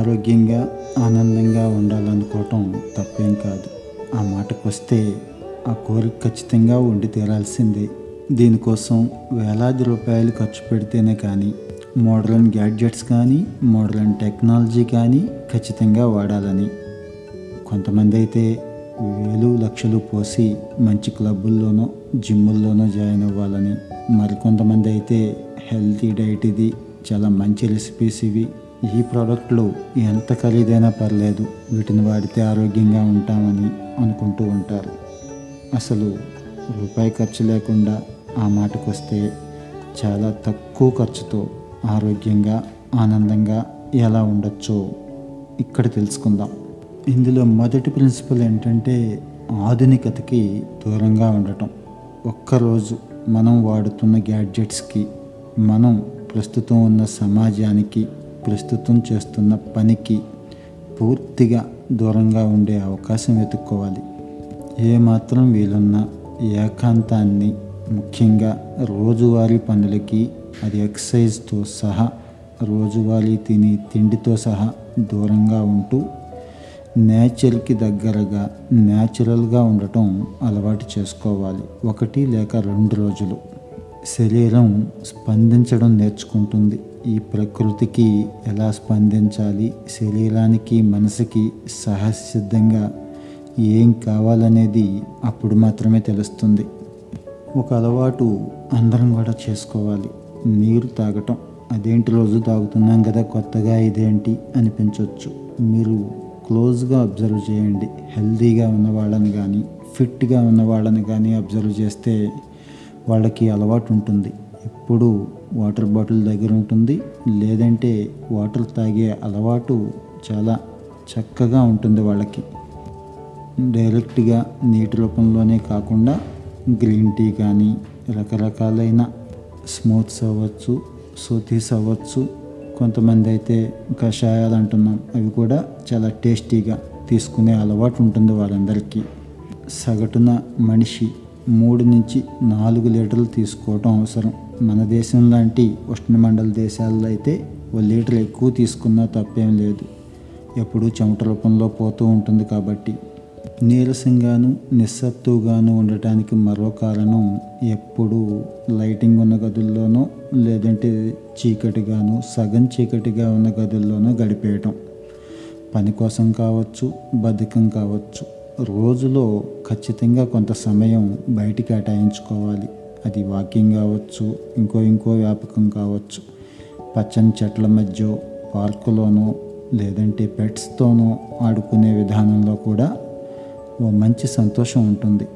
ఆరోగ్యంగా ఆనందంగా ఉండాలనుకోవటం తప్పేం కాదు. ఆ మాటకొస్తే ఆ కోరిక ఖచ్చితంగా ఉండి తీరాల్సిందే. దీనికోసం వేలాది రూపాయలు ఖర్చు పెడితేనే కానీ మోడర్న్ గ్యాడ్జెట్స్ కానీ మోడర్న్ టెక్నాలజీ కానీ ఖచ్చితంగా వాడాలని. కొంతమంది అయితే వేలు లక్షలు పోసి మంచి క్లబ్బుల్లోనో జిమ్ముల్లోనో జాయిన్ అవ్వాలని. మరికొంతమంది అయితే హెల్తీ డైట్ ఇది చాలా మంచి రెసిపీస్ ఇవి. ఈ ప్రోడక్ట్లు ఎంత ఖరీదైనా పర్లేదు వీటిని వాడితే ఆరోగ్యంగా ఉంటామని అనుకుంటూ ఉంటారు. అసలు రూపాయి ఖర్చు లేకుండా ఆ మాటకొస్తే చాలా తక్కువ ఖర్చుతో ఆరోగ్యంగా ఆనందంగా ఎలా ఉండొచ్చో ఇక్కడ తెలుసుకుందాం. ఇందులో మొదటి ప్రిన్సిపల్ ఏంటంటే ఆధునికతకి దూరంగా ఉండటం. ఒక్కరోజు మనం వాడుతున్న గ్యాడ్జెట్స్కి మనం ప్రస్తుతం ఉన్న సమాజానికి ప్రస్తుతం చేస్తున్న పనికి పూర్తిగా దూరంగా ఉండే అవకాశం వెతుక్కోవాలి. ఏమాత్రం వీలున్న ఏకాంతాన్ని ముఖ్యంగా రోజువారీ పనులకి అది ఎక్సర్సైజ్తో సహా రోజువారీ తిని తిండితో సహా దూరంగా ఉంటూ నేచర్కి దగ్గరగా న్యాచురల్గా ఉండటం అలవాటు చేసుకోవాలి. ఒకటి లేక రెండు రోజులు. శరీరం స్పందించడం నేర్చుకుంటుంది. ఈ ప్రకృతికి ఎలా స్పందించాలి? శరీరానికి మనసుకి సహసిద్ధంగా ఏం కావాలనేది అప్పుడు మాత్రమే తెలుస్తుంది. ఒక అలవాటు అందరం కూడా చేసుకోవాలి. నీరు తాగటం. అదేంటి రోజు తాగుతున్నాం కదా కొత్తగా ఇదేంటి అనిపించవచ్చు మీరు క్లోజ్గా అబ్జర్వ్ చేయండి. హెల్తీగా ఉన్న వాళ్ళని కానీ ఫిట్గా ఉన్న వాళ్ళని కానీ అబ్జర్వ్ చేస్తే వాళ్ళకి అలవాటు ఉంటుంది. ఎప్పుడు వాటర్ బాటిల్ దగ్గర ఉంటుంది. లేదంటే వాటర్ తాగే అలవాటు చాలా చక్కగా ఉంటుంది వాళ్ళకి. డైరెక్ట్గా నీటి రూపంలోనే కాకుండా గ్రీన్ టీ కానీ రకరకాలైన స్మూత్స్ అవ్వచ్చు సూతీస్ అవ్వచ్చు. కొంతమంది అయితే కషాయాలు అంటున్నాం. అవి కూడా చాలా టేస్టీగా తీసుకునే అలవాటు ఉంటుంది వాళ్ళందరికీ. సగటున మనిషి మూడు నుంచి నాలుగు లీటర్లు తీసుకోవటం అవసరం. మన దేశం లాంటి ఉష్ణమండల దేశాల్లో అయితే ఓ లీటర్ ఎక్కువ తీసుకున్నా తప్పేం లేదు. ఎప్పుడూ చెమట రూపంలో పోతూ ఉంటుంది కాబట్టి. నీరసంగాను నిస్సత్తుగాను ఉండటానికి మరో కారణం ఎప్పుడు లైటింగ్ ఉన్న గదుల్లోనో లేదంటే చీకటిగాను సగం చీకటిగా ఉన్న గదుల్లోనో గడిపేయటం. పని కోసం కావచ్చు బద్ధకం కావచ్చు రోజులో ఖచ్చితంగా కొంత సమయం బయటికి కేటాయించుకోవాలి అది వాకింగ్ కావచ్చు ఇంకో ఇంకో వ్యాపకం కావచ్చు. పచ్చని చెట్ల మధ్య పార్కులోనో లేదంటే పెట్స్తోనో ఆడుకునే విధానంలో కూడా ఓ మంచి సంతోషం ఉంటుంది.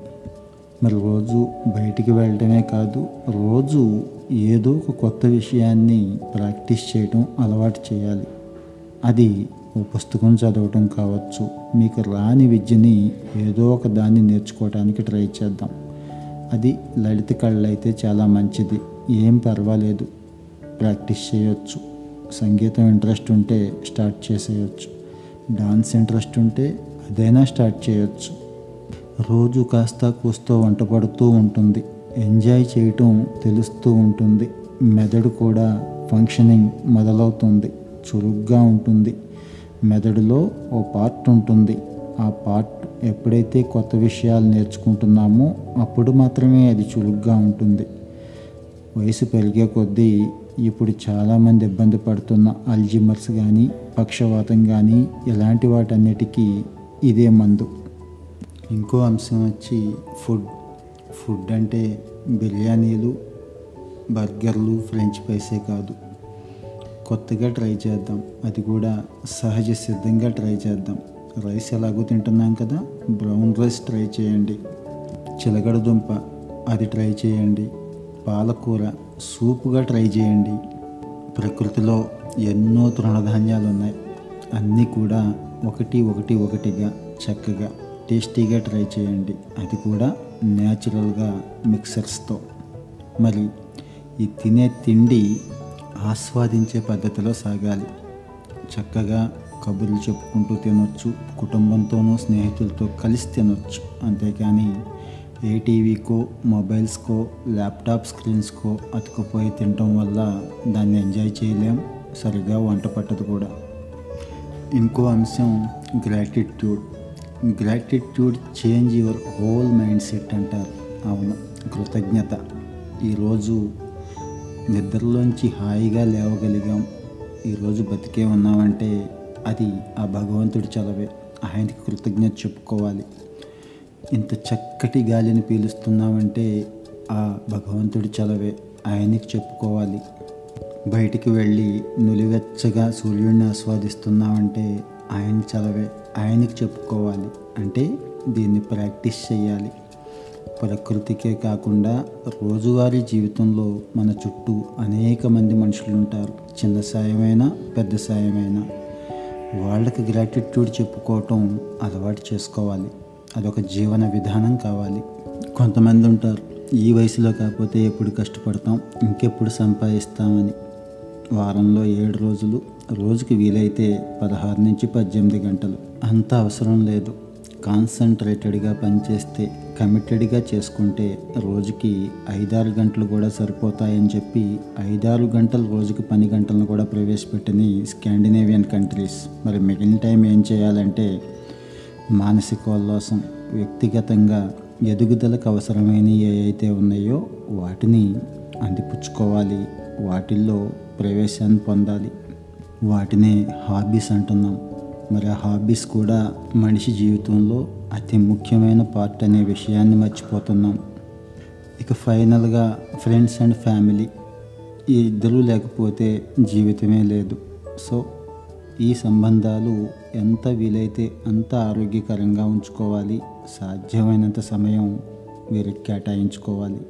మరి రోజు బయటికి వెళ్ళటమే కాదు రోజు ఏదో ఒక కొత్త విషయాన్ని ప్రాక్టీస్ చేయడం అలవాటు చేయాలి. అది ఓ పుస్తకం చదవటం కావచ్చు మీకు రాని విద్యని ఏదో ఒక దాన్ని నేర్చుకోవడానికి ట్రై చేద్దాం. అది లలిత కళలు అయితే చాలా మంచిది. ఏం పర్వాలేదు. ప్రాక్టీస్ చేయొచ్చు. సంగీతం ఇంట్రెస్ట్ ఉంటే స్టార్ట్ చేసేయచ్చు. డాన్స్ ఇంట్రెస్ట్ ఉంటే అదైనా స్టార్ట్ చేయొచ్చు. రోజు కాస్త కూస్తూ వంట పడుతూ ఉంటుంది. ఎంజాయ్ చేయటం తెలుస్తూ ఉంటుంది. మెదడు కూడా ఫంక్షనింగ్ మొదలవుతుంది. చురుగ్గా ఉంటుంది. మెదడులో ఓ పార్ట్ ఉంటుంది. ఆ పార్ట్ ఎప్పుడైతే కొత్త విషయాలు నేర్చుకుంటున్నామో అప్పుడు మాత్రమే అది చురుగ్గా ఉంటుంది. వయసు పెరిగే కొద్దీ ఇప్పుడు చాలామంది ఇబ్బంది పడుతున్న అల్జిమర్స్ కానీ పక్షవాతం కానీ ఇలాంటి వాటన్నిటికీ ఇదే మందు. ఇంకో అంశం వచ్చి ఫుడ్. ఫుడ్ అంటే బిర్యానీలు బర్గర్లు ఫ్రెంచ్ ఫ్రైసే కాదు. కొత్తగా ట్రై చేద్దాం. అది కూడా సహజ సిద్ధంగా ట్రై చేద్దాం. రైస్ ఎలాగో తింటున్నాం కదా బ్రౌన్ రైస్ ట్రై చేయండి. చిలగడదుంప అది ట్రై చేయండి. పాలకూర సూపుగా ట్రై చేయండి. ప్రకృతిలో ఎన్నో తృణధాన్యాలు ఉన్నాయి అన్నీ కూడా ఒకటి ఒకటి ఒకటిగా చక్కగా టేస్టీగా ట్రై చేయండి. అది కూడా న్యాచురల్గా మిక్సర్స్తో. మరి ఈ తినే తిండి ఆస్వాదించే పద్ధతిలో సాగాలి. చక్కగా కబుర్లు చెప్పుకుంటూ తినొచ్చు కుటుంబంతోనూ స్నేహితులతో కలిసి తినొచ్చు. అంతేకాని ఏ టీవీకో మొబైల్స్కో ల్యాప్టాప్ స్క్రీన్స్కో అతుకుపోయి తినటం వల్ల దాన్ని ఎంజాయ్ చేయలేం సరిగా వంట పట్టదు కూడా. ఇంకో అంశం gratitude. Gratitude change your whole mindset అంటారు. అవును కృతజ్ఞత. ఈరోజు నిద్రలోంచి హాయిగా లేవగలిగాం. ఈరోజు బతికే ఉన్నామంటే అది ఆ భగవంతుడి చలవే ఆయనకి కృతజ్ఞత చెప్పుకోవాలి. ఇంత చక్కటి గాలిని పీలుస్తున్నామంటే ఆ భగవంతుడి చలవే ఆయనకి చెప్పుకోవాలి. బయటికి వెళ్ళి నులివెచ్చగా సూర్యుడిని ఆస్వాదిస్తున్నామంటే ఆయన చలవే ఆయనకి చెప్పుకోవాలి. అంటే దీన్ని ప్రాక్టీస్ చేయాలి ప్రకృతికే కాకుండా రోజువారీ జీవితంలో మన చుట్టూ అనేక మంది మనుషులు ఉంటారు చిన్న సాయమైనా పెద్ద సాయమైనా. వాళ్ళకి గ్రాటిట్యూడ్ చెప్పుకోవటం అలవాటు చేసుకోవాలి. అదొక జీవన విధానం కావాలి. కొంతమంది ఉంటారు ఈ వయసులో కాకపోతే ఎప్పుడు కష్టపడతాం ఇంకెప్పుడు సంపాదిస్తామని. వారంలో ఏడు రోజులు రోజుకి వీలైతే పదహారు నుంచి పద్దెనిమిది గంటలు. అంత అవసరం లేదు. కాన్సన్ట్రేటెడ్గా పనిచేస్తే కమిటెడ్గా చేసుకుంటే రోజుకి ఐదారు గంటలు కూడా సరిపోతాయని చెప్పి ఐదారు గంటలు రోజుకి పని గంటలను కూడా ప్రవేశపెట్టిన స్కాండినేవియన్ కంట్రీస్. మరి మిగిలిన టైం ఏం చేయాలంటే మానసికోల్లాసం వ్యక్తిగతంగా ఎదుగుదలకు అవసరమైన ఏవైతే ఉన్నాయో వాటిని అందిపుచ్చుకోవాలి. వాటిల్లో ప్రవేశాన్ని పొందాలి. వాటినే హాబీస్ అంటున్నాం. మరి ఆ హాబీస్ కూడా మనిషి జీవితంలో అతి ముఖ్యమైన పార్ట్ అనే విషయాన్ని మర్చిపోతున్నాం. ఇక ఫైనల్గా ఫ్రెండ్స్ అండ్ ఫ్యామిలీ. ఈ ఇద్దరూ లేకపోతే జీవితమే లేదు. సో ఈ సంబంధాలు ఎంత వీలైతే అంత ఆరోగ్యకరంగా ఉంచుకోవాలి. సాధ్యమైనంత సమయం వీరికి కేటాయించుకోవాలి.